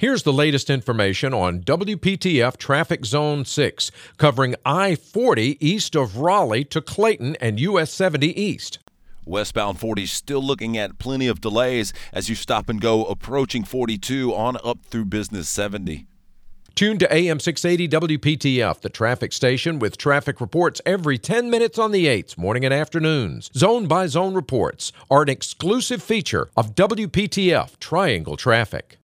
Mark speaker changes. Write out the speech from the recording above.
Speaker 1: Here's the latest information on WPTF Traffic Zone 6, covering I 40 east of Raleigh to Clayton and US 70 east.
Speaker 2: Westbound 40 still looking at plenty of delays as you stop and go approaching 42 on up through Business 70.
Speaker 1: Tune to AM 680 WPTF, the traffic station with traffic reports every 10 minutes on the 8s, morning and afternoons. Zone by zone reports are an exclusive feature of WPTF Triangle Traffic.